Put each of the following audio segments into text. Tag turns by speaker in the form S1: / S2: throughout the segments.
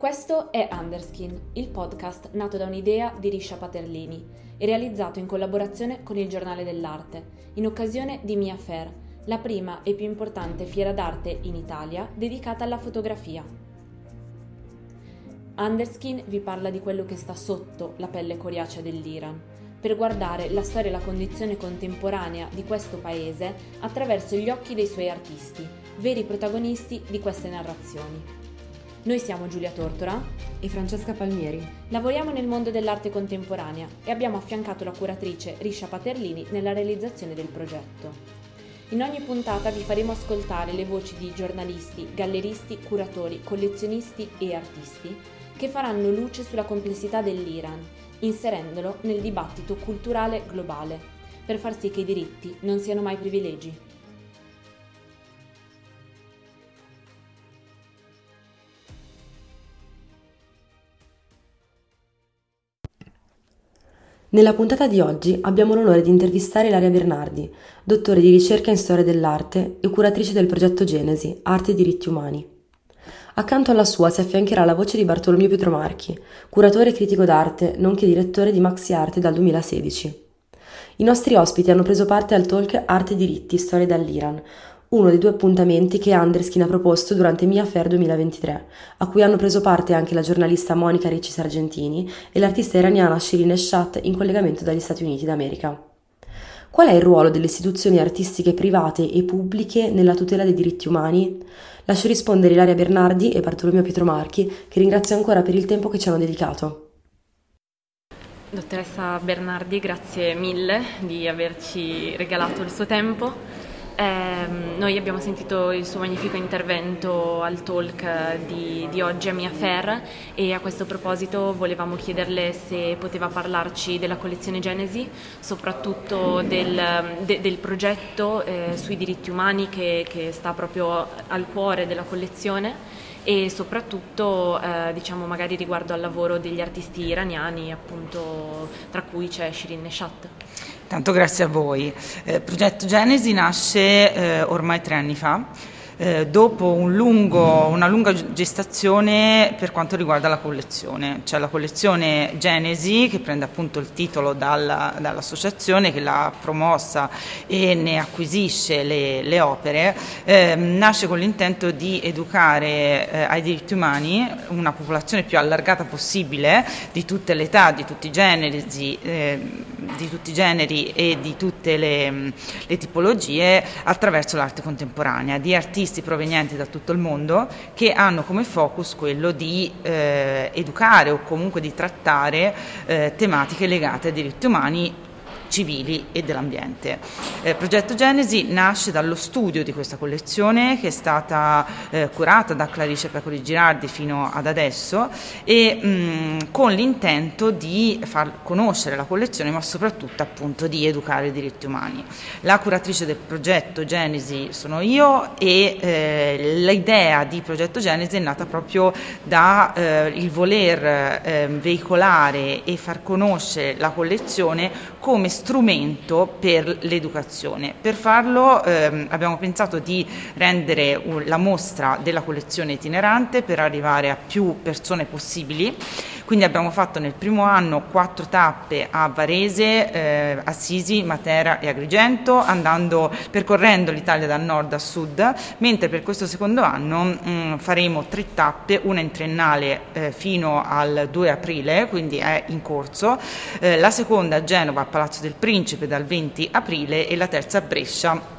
S1: Questo è Underskin, il podcast nato da un'idea di Risha Paterlini e realizzato in collaborazione con il Giornale dell'Arte, in occasione di Mia Fair, la prima e più importante fiera d'arte in Italia dedicata alla fotografia. Underskin vi parla di quello che sta sotto la pelle coriacea dell'Iran, per guardare la storia e la condizione contemporanea di questo paese attraverso gli occhi dei suoi artisti, veri protagonisti di queste narrazioni. Noi siamo Giulia Tortora
S2: e Francesca Palmieri.
S1: Lavoriamo nel mondo dell'arte contemporanea e abbiamo affiancato la curatrice Risha Paterlini nella realizzazione del progetto. In ogni puntata vi faremo ascoltare le voci di giornalisti, galleristi, curatori, collezionisti e artisti che faranno luce sulla complessità dell'Iran, inserendolo nel dibattito culturale globale, per far sì che i diritti non siano mai privilegi.
S2: Nella puntata di oggi abbiamo l'onore di intervistare Ilaria Bernardi, dottore di ricerca in storia dell'arte e curatrice del progetto Genesi, Arte e diritti umani. Accanto alla sua si affiancherà la voce di Bartolomeo Pietromarchi, curatore e critico d'arte, nonché direttore di Maxi Arte dal 2016. I nostri ospiti hanno preso parte al talk Arte e diritti, storia dall'Iran, uno dei due appuntamenti che Andreskin ha proposto durante Mia Fair 2023, a cui hanno preso parte anche la giornalista Monica Ricci Sargentini e l'artista iraniana Shirin Eshat in collegamento dagli Stati Uniti d'America. Qual è il ruolo delle istituzioni artistiche private e pubbliche nella tutela dei diritti umani? Lascio rispondere Ilaria Bernardi e Bartolomeo Pietromarchi, che ringrazio ancora per il tempo che ci hanno dedicato.
S1: Dottoressa Bernardi, grazie mille di averci regalato il suo tempo. Eh, noi abbiamo sentito il suo magnifico intervento al talk di, di, oggi a Mia Fair e a questo proposito volevamo chiederle se poteva parlarci della collezione Genesi, soprattutto del, de, del progetto eh, sui diritti umani che, che, sta proprio al cuore della collezione e soprattutto eh, diciamo magari riguardo al lavoro degli artisti iraniani, appunto tra cui c'è Shirin Neshat.
S3: Tanto grazie a voi. Eh, progetto Genesi nasce eh, ormai tre anni fa eh, dopo un lungo, una lunga gestazione per quanto riguarda la collezione. C'è la collezione Genesi che prende appunto il titolo dalla, dall'associazione che l'ha promossa e ne acquisisce le, le opere, eh, nasce con l'intento di educare eh, ai diritti umani una popolazione più allargata possibile di tutte le età, di tutti i generi, di, eh, di tutti i generi e di tutte le, le tipologie attraverso l'arte contemporanea, di artisti artisti provenienti da tutto il mondo che hanno come focus quello di eh, educare o comunque di trattare eh, tematiche legate ai diritti umani civili e dell'ambiente. Il eh, progetto Genesi nasce dallo studio di questa collezione che è stata eh, curata da Clarice Pecori Girardi fino ad adesso e mh, con l'intento di far conoscere la collezione ma soprattutto appunto di educare i diritti umani. La curatrice del progetto Genesi sono io e eh, l'idea di progetto Genesi è nata proprio dal eh, voler ehm, veicolare e far conoscere la collezione come strumento per l'educazione. Per farlo ehm, abbiamo pensato di rendere un, la mostra della collezione itinerante per arrivare a più persone possibili. Quindi abbiamo fatto nel primo anno quattro tappe a Varese, eh, Assisi, Matera e Agrigento, andando, percorrendo l'Italia da nord a sud, mentre per questo secondo anno mh, mm, faremo tre tappe, una in triennale eh, fino al 2 aprile, quindi è in corso, eh, la seconda a Genova, a Palazzo del Principe dal 20 aprile e la terza a Brescia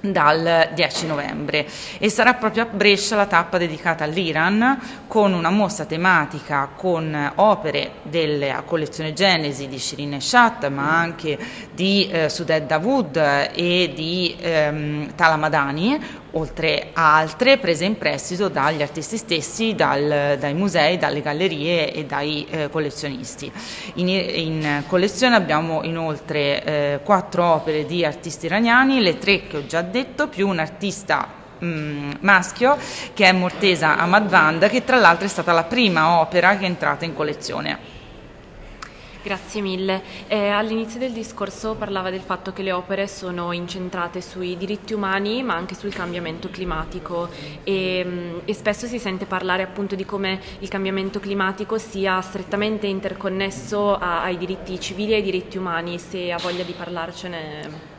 S3: dal 10 novembre. E sarà proprio a Brescia la tappa dedicata all'Iran con una mostra tematica con opere della collezione Genesi di Shirin Eshat ma anche di eh, Suded Dawood e di ehm, Talamadani oltre a altre prese in prestito dagli artisti stessi, dal, dai musei, dalle gallerie e dai eh, collezionisti. In, in, collezione abbiamo inoltre eh, quattro opere di artisti iraniani, le tre che ho già detto, più un artista mm, maschio che è Mortesa Ahmadvand, che tra l'altro è stata la prima opera che è entrata in collezione.
S1: Grazie mille. Eh, all'inizio del discorso parlava del fatto che le opere sono incentrate sui diritti umani ma anche sul cambiamento climatico e, mm, e, spesso si sente parlare appunto di come il cambiamento climatico sia strettamente interconnesso a, ai diritti civili e ai diritti umani, se ha voglia di parlarcene.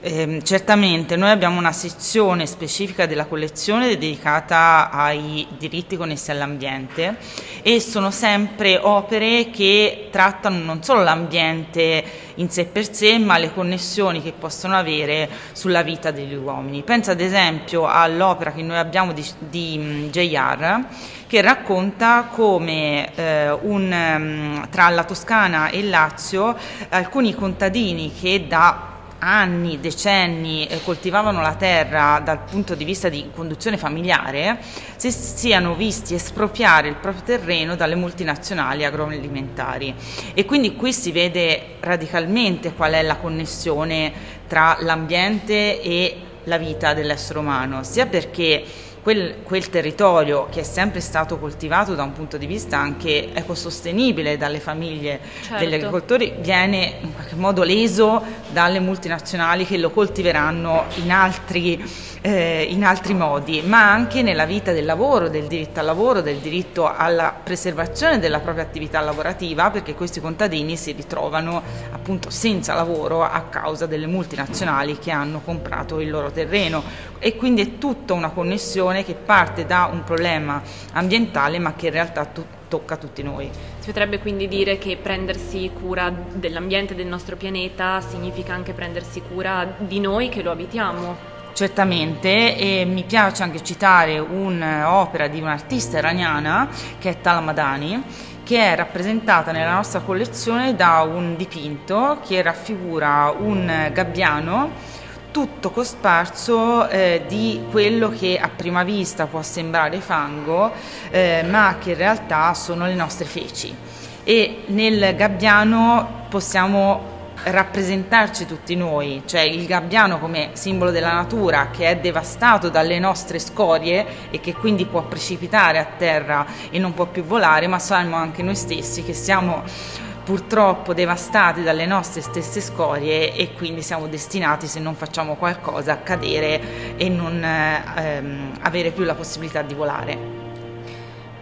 S3: Eh, certamente noi abbiamo una sezione specifica della collezione dedicata ai diritti connessi all'ambiente e sono sempre opere che trattano non solo l'ambiente in sé per sé ma le connessioni che possono avere sulla vita degli uomini. Penso ad esempio all'opera che noi abbiamo di, di J.R. che racconta come eh, un, tra la Toscana e il Lazio alcuni contadini che da anni, decenni eh, coltivavano la terra dal punto di vista di conduzione familiare, si siano visti espropriare il proprio terreno dalle multinazionali agroalimentari. E quindi qui si vede radicalmente qual è la connessione tra l'ambiente e la vita dell'essere umano, sia perché quel, quel, territorio che è sempre stato coltivato da un punto di vista anche ecosostenibile dalle famiglie certo. degli agricoltori viene in qualche modo leso dalle multinazionali che lo coltiveranno in altri, eh, in altri modi, ma anche nella vita del lavoro, del diritto al lavoro, del diritto alla preservazione della propria attività lavorativa, perché questi contadini si ritrovano appunto senza lavoro a causa delle multinazionali che hanno comprato il loro terreno e quindi è tutta una connessione che parte da un problema ambientale ma che in realtà tu- tocca a tutti noi.
S1: Si potrebbe quindi dire che prendersi cura dell'ambiente del nostro pianeta significa anche prendersi cura di noi che lo abitiamo.
S3: Certamente, e mi piace anche citare un'opera di un'artista iraniana che è Tala Madani, che è rappresentata nella nostra collezione da un dipinto che raffigura un gabbiano tutto cosparso eh, di quello che a prima vista può sembrare fango, eh, ma che in realtà sono le nostre feci. E nel gabbiano possiamo rappresentarci tutti noi, cioè il gabbiano come simbolo della natura che è devastato dalle nostre scorie e che quindi può precipitare a terra e non può più volare, ma siamo anche noi stessi che siamo purtroppo devastati dalle nostre stesse scorie e quindi siamo destinati, se non facciamo qualcosa, a cadere e non ehm, avere più la possibilità di volare.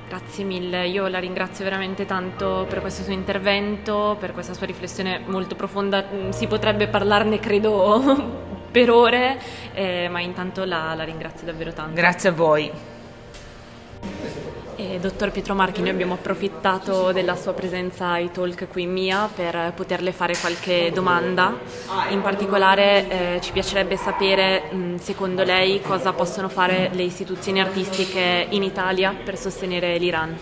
S1: Grazie mille, io la ringrazio veramente tanto per questo suo intervento, per questa sua riflessione molto profonda, mm, si potrebbe parlarne credo per ore, eh, ma intanto la, la ringrazio davvero tanto.
S3: Grazie a voi.
S1: Eh, dottor Pietro Marchi, noi abbiamo approfittato della sua presenza ai talk qui in MIA per poterle fare qualche domanda. In particolare eh, ci piacerebbe sapere, mh, secondo lei, cosa possono fare le istituzioni artistiche in Italia per sostenere l'Iran.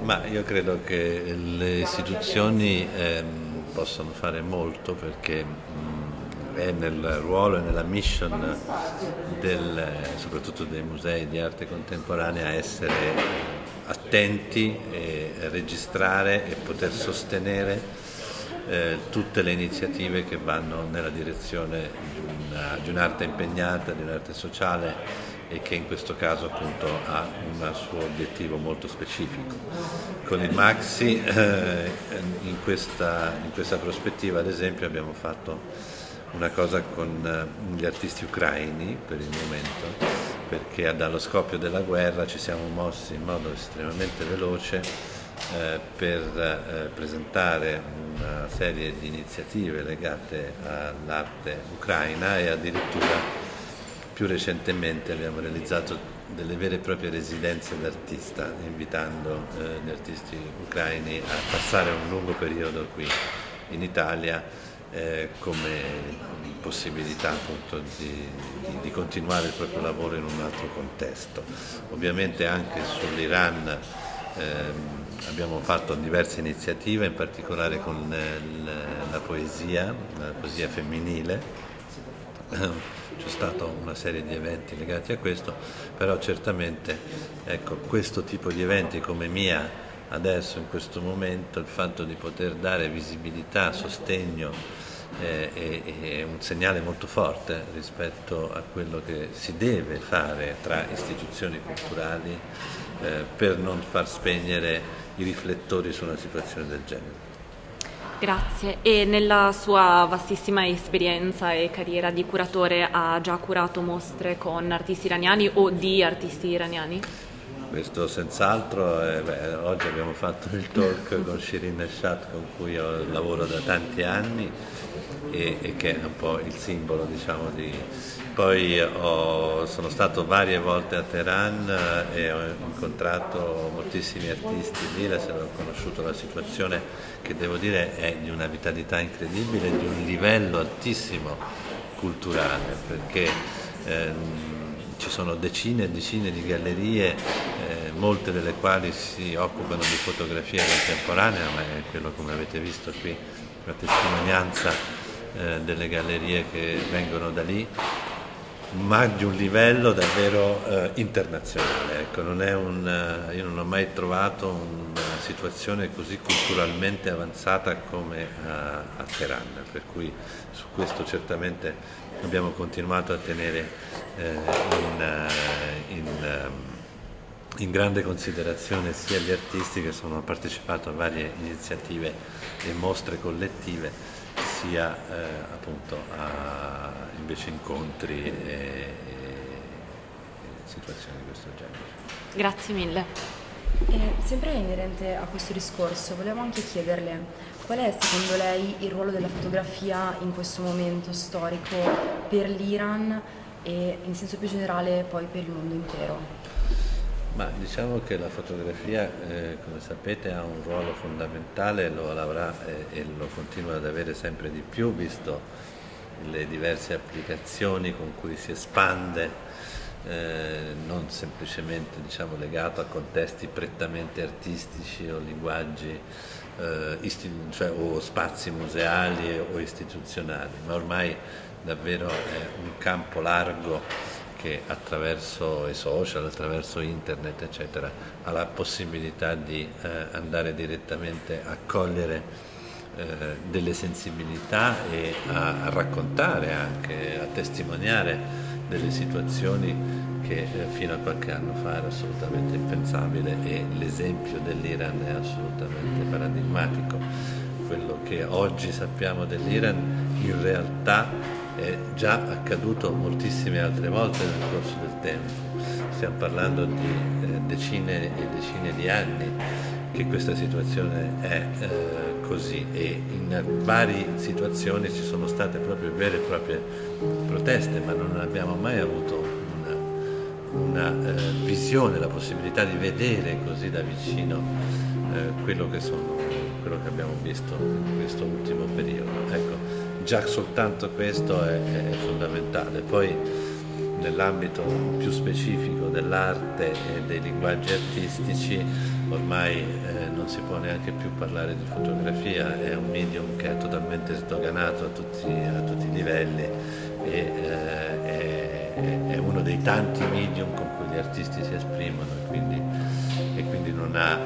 S4: Ma io credo che le istituzioni ehm, possono fare molto perché mh, è nel ruolo e nella mission del, soprattutto dei musei di arte contemporanea essere attenti e registrare e poter sostenere eh, tutte le iniziative che vanno nella direzione di, una, di, un'arte impegnata, di un'arte sociale e che in questo caso appunto ha un suo obiettivo molto specifico. Con il Maxi eh, in, questa, in questa prospettiva ad esempio abbiamo fatto una cosa con eh, gli artisti ucraini per il momento, perché dallo scoppio della guerra ci siamo mossi in modo estremamente veloce eh, per eh, presentare una serie di iniziative legate all'arte ucraina e addirittura più recentemente abbiamo realizzato delle vere e proprie residenze d'artista, invitando eh, gli artisti ucraini a passare un lungo periodo qui in Italia eh, come possibilità appunto di, di, di, continuare il proprio lavoro in un altro contesto. Ovviamente anche sull'Iran ehm, abbiamo fatto diverse iniziative, in particolare con eh, la poesia, la poesia femminile. C'è stata una serie di eventi legati a questo, però certamente ecco, questo tipo di eventi come Mia adesso in questo momento il fatto di poter dare visibilità, sostegno eh, è, è, un segnale molto forte rispetto a quello che si deve fare tra istituzioni culturali eh, per non far spegnere i riflettori su una situazione del genere.
S1: Grazie. E nella sua vastissima esperienza e carriera di curatore ha già curato mostre con artisti iraniani o di artisti iraniani?
S4: Questo senz'altro, eh, beh, oggi abbiamo fatto il talk con Shirin Neshat con cui lavoro da tanti anni e, e che è un po' il simbolo diciamo, di, poi ho, sono stato varie volte a Teheran eh, e ho incontrato moltissimi artisti lì, ho conosciuto la situazione che devo dire è di una vitalità incredibile, di un livello altissimo culturale, perché ehm, ci sono decine e decine di gallerie, eh, molte delle quali si occupano di fotografia contemporanea, ma è quello come avete visto qui, la testimonianza eh, delle gallerie che vengono da lì ma di un livello davvero eh, internazionale. Ecco, non un, eh, io non ho mai trovato una situazione così culturalmente avanzata come a, a Teheran, per cui su questo certamente abbiamo continuato a tenere eh, in, eh, in, ehm, in, grande considerazione sia gli artisti che sono partecipato a varie iniziative e mostre collettive sia eh, appunto a invece incontri e, e, situazioni di questo genere.
S1: Grazie mille.
S2: E sempre inerente a questo discorso, volevo anche chiederle qual è secondo lei il ruolo della fotografia in questo momento storico per l'Iran e in senso più generale poi per il mondo intero?
S4: Ma diciamo che la fotografia, eh, come sapete, ha un ruolo fondamentale, lo avrà eh, e lo continua ad avere sempre di più, visto le diverse applicazioni con cui si espande, eh, non semplicemente diciamo, legato a contesti prettamente artistici o linguaggi eh, isti- cioè, o spazi museali o istituzionali, ma ormai davvero è un campo largo che attraverso i social, attraverso internet, eccetera, ha la possibilità di eh, andare direttamente a cogliere eh, delle sensibilità e a, a, raccontare anche, a testimoniare delle situazioni che eh, fino a qualche anno fa era assolutamente impensabile e l'esempio dell'Iran è assolutamente paradigmatico. Quello che oggi sappiamo dell'Iran in realtà è già accaduto moltissime altre volte nel corso del tempo. Stiamo parlando di eh, decine e decine di anni che questa situazione è eh, così e in varie situazioni ci sono state proprio vere e proprie proteste, ma non abbiamo mai avuto una, una eh, visione, la possibilità di vedere così da vicino eh, quello che, sono, quello che abbiamo visto in questo ultimo periodo. Ecco, già soltanto questo è, è fondamentale. Poi nell'ambito più specifico dell'arte e dei linguaggi artistici ormai eh, non si può neanche più parlare di fotografia, è un medium che è totalmente sdoganato a tutti, a tutti i livelli e eh, è, è, uno dei tanti medium con cui gli artisti si esprimono e quindi, e quindi non ha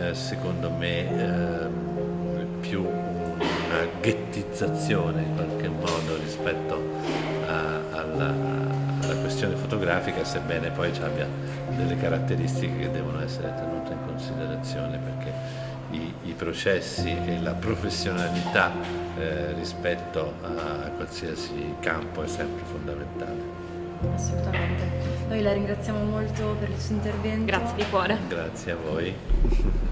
S4: eh, secondo me ehm, più una ghettizzazione in qualche modo rispetto a, alla, questione fotografica, sebbene poi abbia delle caratteristiche che devono essere tenute in considerazione perché i, i processi e la professionalità eh, rispetto a qualsiasi campo è sempre fondamentale.
S2: Assolutamente. Noi la ringraziamo molto per il suo intervento.
S1: Grazie di cuore.
S4: Grazie a voi.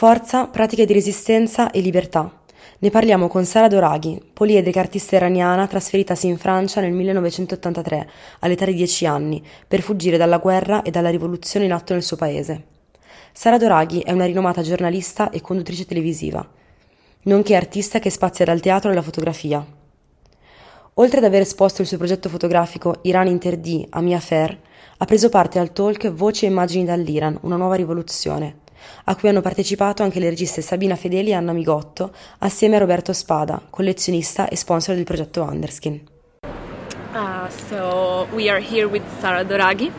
S2: Forza, pratiche di resistenza e libertà. Ne parliamo con Sara Doraghi, poliedrica artista iraniana trasferitasi in Francia nel 1983, all'età di 10 anni, per fuggire dalla guerra e dalla rivoluzione in atto nel suo paese. Sara Doraghi è una rinomata giornalista e conduttrice televisiva, nonché artista che spazia dal teatro alla fotografia. Oltre ad aver esposto il suo progetto fotografico Iran Interdì a Mia Fair, ha preso parte al talk Voci e immagini dall'Iran, una nuova rivoluzione, a cui hanno partecipato anche le registe Sabina Fedeli e Anna Migotto, assieme a Roberto Spada, collezionista e sponsor del progetto Underskin.
S1: Uh, so we are here with Sara Doraghi.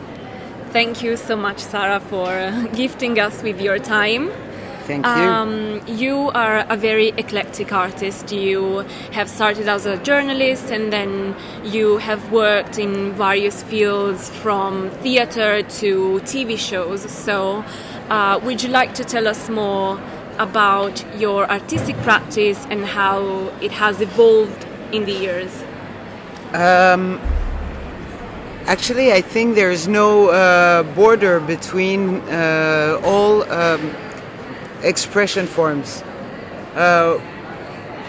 S1: Thank you so much, Sara, for gifting us with your time.
S5: Thank you. Um,
S1: you are a very eclectic artist. You have started as a journalist and then you have worked in various fields from theater to TV shows. So, uh, would you like to tell us more about your artistic practice and how it has evolved in the years?
S5: Um, actually, I think there is no uh, border between uh, all. Um, expression forms. Uh,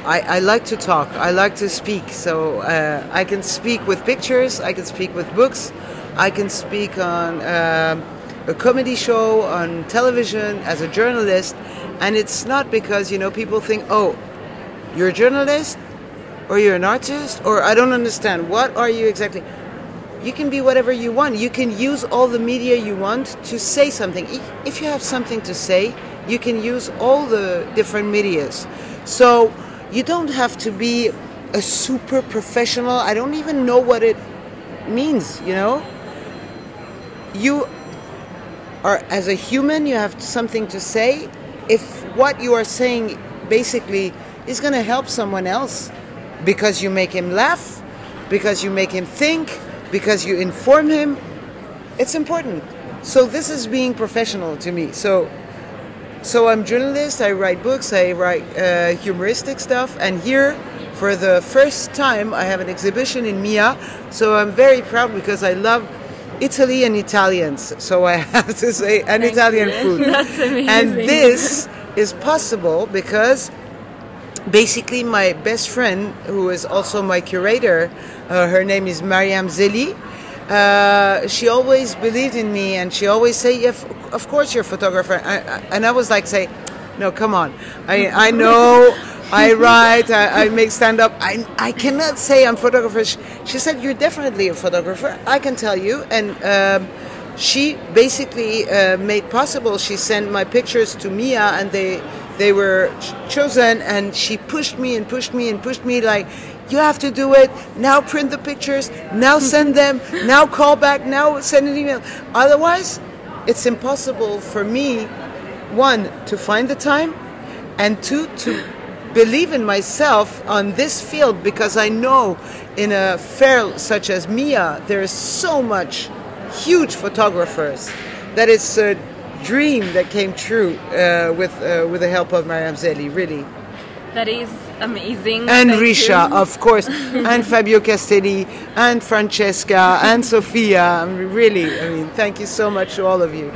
S5: I, I, like to talk. I like to speak. So uh, I can speak with pictures. I can speak with books. I can speak on uh, a comedy show on television as a journalist. And it's not because you know people think, oh, you're a journalist, or you're an artist, or I don't understand. What are you exactly? You can be whatever you want. You can use all the media you want to say something. If you have something to say, you can use all the different medias. So you don't have to be a super professional. I don't even know what it means, you know? You are, as a human, you have something to say. If what you are saying basically is going to help someone else because you make him laugh, because you make him think, because you inform him, it's important. So this is being professional to me. So so I'm journalist. I write books. I write uh, humoristic stuff. And here, for the first time, I have an exhibition in Mia. So I'm very proud because I love Italy and Italians. So I have to say, and
S1: Thank
S5: Italian
S1: you.
S5: food.
S1: That's amazing.
S5: And this is possible because basically my best friend, who is also my curator, uh, her name is Mariam Zeli. Uh, she always believed in me and she always say yeah, of course you're a photographer I, I, and i was like say no come on i, I know i write I, I make stand up I, I cannot say i'm a photographer. She, she, said you're definitely a photographer. I can tell you. And um, she basically uh, made possible she sent my pictures to mia and they they were chosen and she pushed me and pushed me and pushed me like you have to do it. Now print the pictures. Now send them. Now call back. Now send an email. Otherwise it's impossible for me one to find the time and two to believe in myself on this field because i know in a fair such as mia there is so much huge photographers that it's a dream that came true uh, with uh, with the help of mariam zeli really
S1: that is amazing.
S5: And
S1: Thank
S5: Risha,
S1: you.
S5: of course, and Fabio Castelli, and Francesca, and Sofia. I mean, really, I mean, thank you so much to all of you.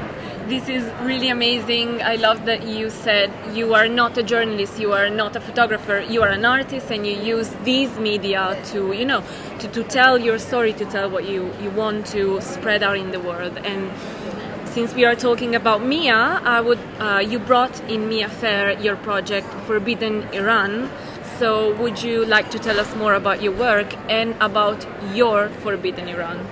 S1: This is really amazing. I love that you said you are not a journalist, you are not a photographer, you are an artist, and you use these media to, you know, to, to tell your story, to tell what you, you want to spread out in the world. And since we are talking about Mia, I would uh, you brought in Mia Fair your project Forbidden Iran. So would you like to tell us more about your work and about your Forbidden Iran?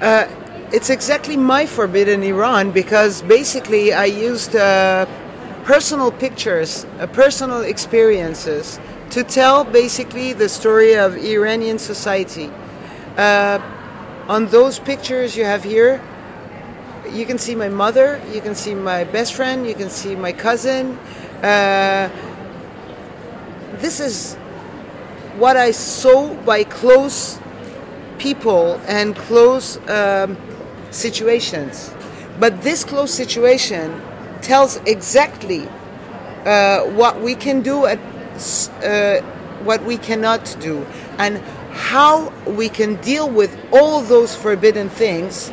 S5: Uh, it's exactly my Forbidden Iran because basically I used uh, personal pictures, uh, personal experiences to tell basically the story of Iranian society. Uh, on those pictures you have here, you can see my mother, you can see my best friend, you can see my cousin. Uh, this is what I saw by close people and close um, situations. But this close situation tells exactly uh, what we can do at uh, what we cannot do and how we can deal with all those forbidden things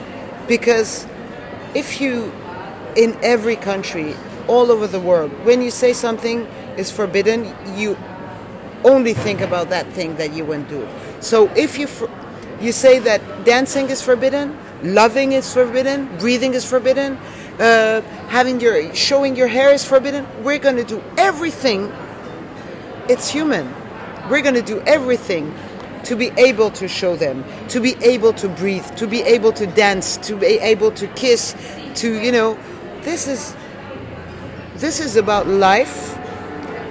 S5: because if you, in every country, all over the world, when you say something is forbidden, you only think about that thing that you won't do. So if you you say that dancing is forbidden, loving is forbidden, breathing is forbidden, uh, having your showing your hair is forbidden, we're going to do everything. It's human. We're going to do everything to be able to show them, to be able to breathe, to be able to dance, to be able to kiss, to, you know, this is this is about life,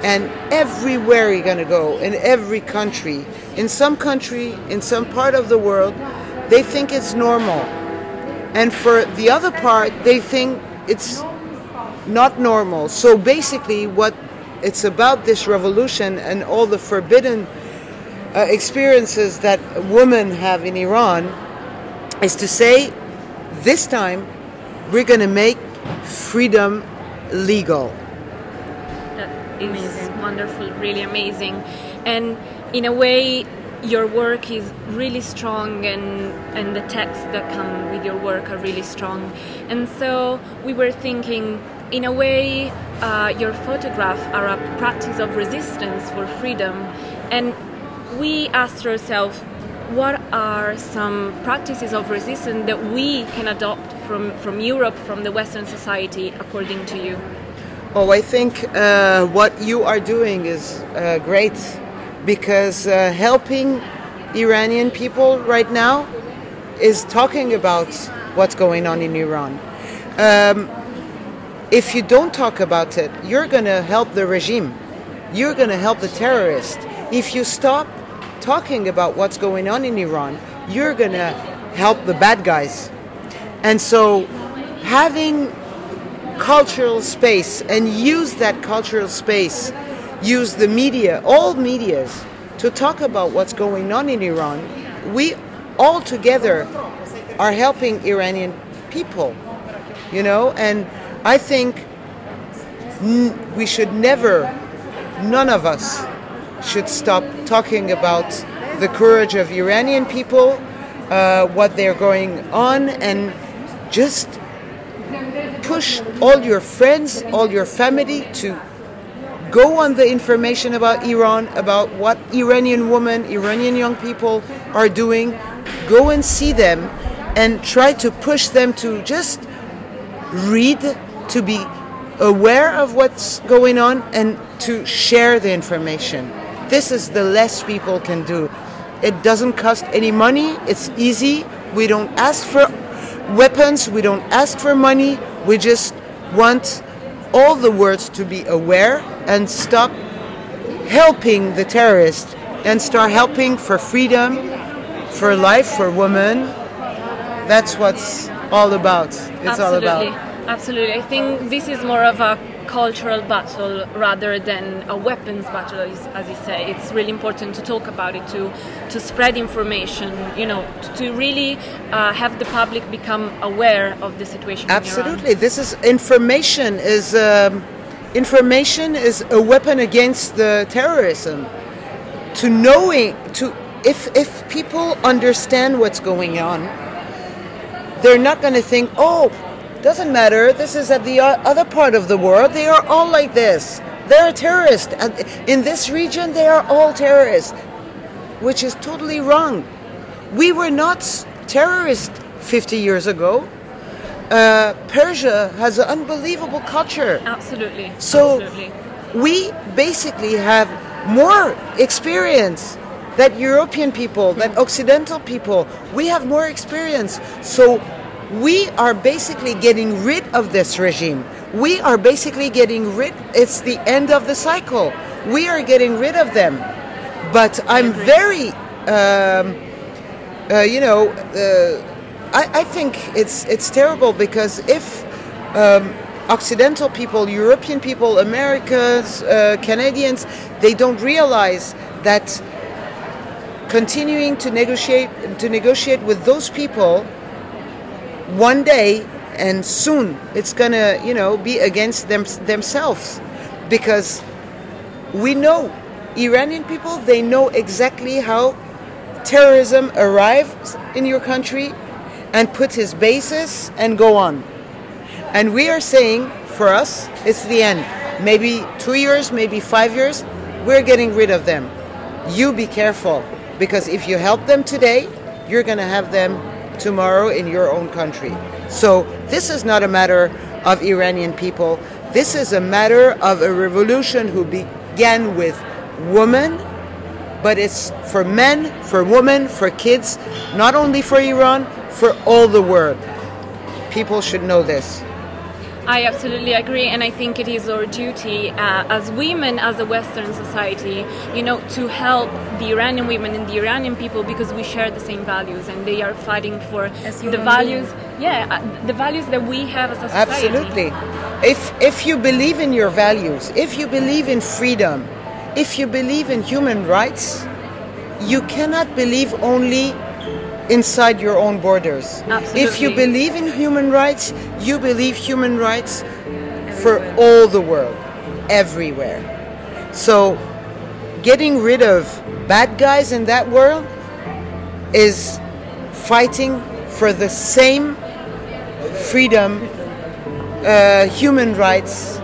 S5: and everywhere you're going to go, in every country, in some country, in some part of the world, they think it's normal. And for the other part, they think it's not normal. So basically, what it's about this revolution and all the forbidden uh, experiences that women have in Iran is to say, this time we're going to make freedom legal.
S1: That is amazing. wonderful, really amazing. And in a way, your work is really strong and, and the texts that come with your work are really strong. And so we were thinking, in a way, uh, your photographs are a practice of resistance for freedom. And we asked ourselves, what are some practices of resistance that we can adopt from, from Europe, from the Western society, according to you?
S5: Oh, I think uh, what you are doing is uh, great because uh, helping Iranian people right now is talking about what's going on in Iran. Um, if you don't talk about it, you're going to help the regime. You're going to help the terrorists. If you stop talking about what's going on in Iran, you're going to help the bad guys. And so having cultural space and use that cultural space, use the media, all medias, to talk about what's going on in Iran, we all together are helping Iranian people, you know, and I think we should never, none of us, should stop talking about the courage of Iranian people, uh, what they're going on, and just push all your friends, all your family to go on the information about Iran, about what Iranian women, Iranian young people are doing. Go and see them and try to push them to just read, to be aware of what's going on, and to share the information. This is the less people can do. It doesn't cost any money, it's easy. We don't ask for weapons, we don't ask for money, we just want all the words to be aware and stop helping the terrorists and start helping for freedom, for life, for women. That's what's all about. It's
S1: Absolutely.
S5: all about.
S1: Absolutely. I think this is more of a cultural battle rather than a weapons battle, as, you say. It's really important to talk about it, to to spread information, you know, to, to really uh, have the public become aware of the situation.
S5: Absolutely, this is information is um, information is a weapon against the terrorism. To knowing to if if people understand what's going on, they're not going to think, oh doesn't matter. This is at the other part of the world. They are all like this. They're terrorists. In this region, they are all terrorists, which is totally wrong. We were not terrorists 50 years ago. Uh, Persia has an unbelievable culture.
S1: Absolutely.
S5: So
S1: Absolutely.
S5: we basically have more experience that European people, that Occidental people. We have more experience. So we are basically getting rid of this regime. We are basically getting rid, it's the end of the cycle. We are getting rid of them. But I'm very, um, uh, you know, uh, I, I, think it's, it's terrible because if um, Occidental people, European people, Americans, uh, Canadians, they don't realize that continuing to negotiate to negotiate with those people one day and soon it's gonna you know be against them themselves. Because we know Iranian people they know exactly how terrorism arrives in your country and put his bases and go on. And we are saying for us it's the end. Maybe two years maybe five years we're getting rid of them. You be careful because if you help them today you're going to have them tomorrow in your own country. So this is not a matter of Iranian people. This is a matter of a revolution who began with women, but it's for men, for women, for kids, not only for Iran, for all the world. People should know this.
S1: I absolutely agree, and I think it is our duty uh, as women, as a Western society, you know, to help the Iranian women and the Iranian people because we share the same values, and they are fighting for the values, yeah, uh, the values that we have as a society.
S5: Absolutely. If if you believe in your values, if you believe in freedom, if you believe in human rights, you cannot believe only inside your own borders.
S1: Absolutely.
S5: If you believe in human rights, you believe human rights for all the world, everywhere. So, getting rid of bad guys in that world is fighting for the same freedom, uh, human rights,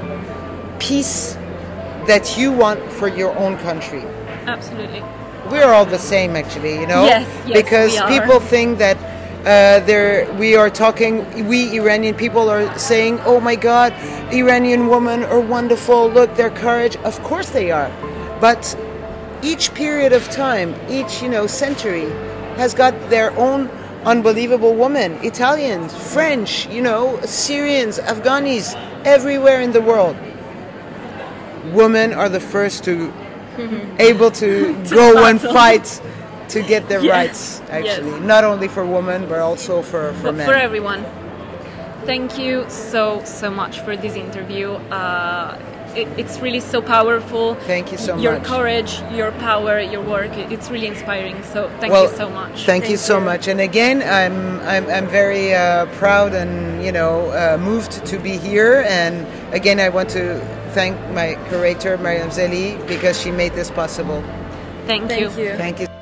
S5: peace that you want for your own country
S1: Absolutely.
S5: We're all the same actually you know?
S1: Yes, yes,
S5: because people think that uh, there we are talking we iranian people are saying oh my god iranian women are wonderful. Look their courage. Of course they are. But each period of time each you know century has got their own unbelievable women italians french you know syrians afghanis everywhere in the world. Women are the first to able to, go and fight to get their
S1: Yes,
S5: rights actually
S1: yes.
S5: not only for women but also for, for
S1: But
S5: men
S1: for everyone. Thank you so so much for this interview. Uh, it, it's really so powerful.
S5: Thank you so
S1: your
S5: much.
S1: Your courage, your power, your work. it- It's really inspiring. So thank
S5: well,
S1: you so much.
S5: Thank, you so much. And again, I'm I'm, I'm very uh, proud and you know uh, moved to be here. And again, I want to thank my curator Mariam Zeli because she made this possible.
S1: Thank,
S2: Thank
S1: you.
S2: you.
S5: Thank you.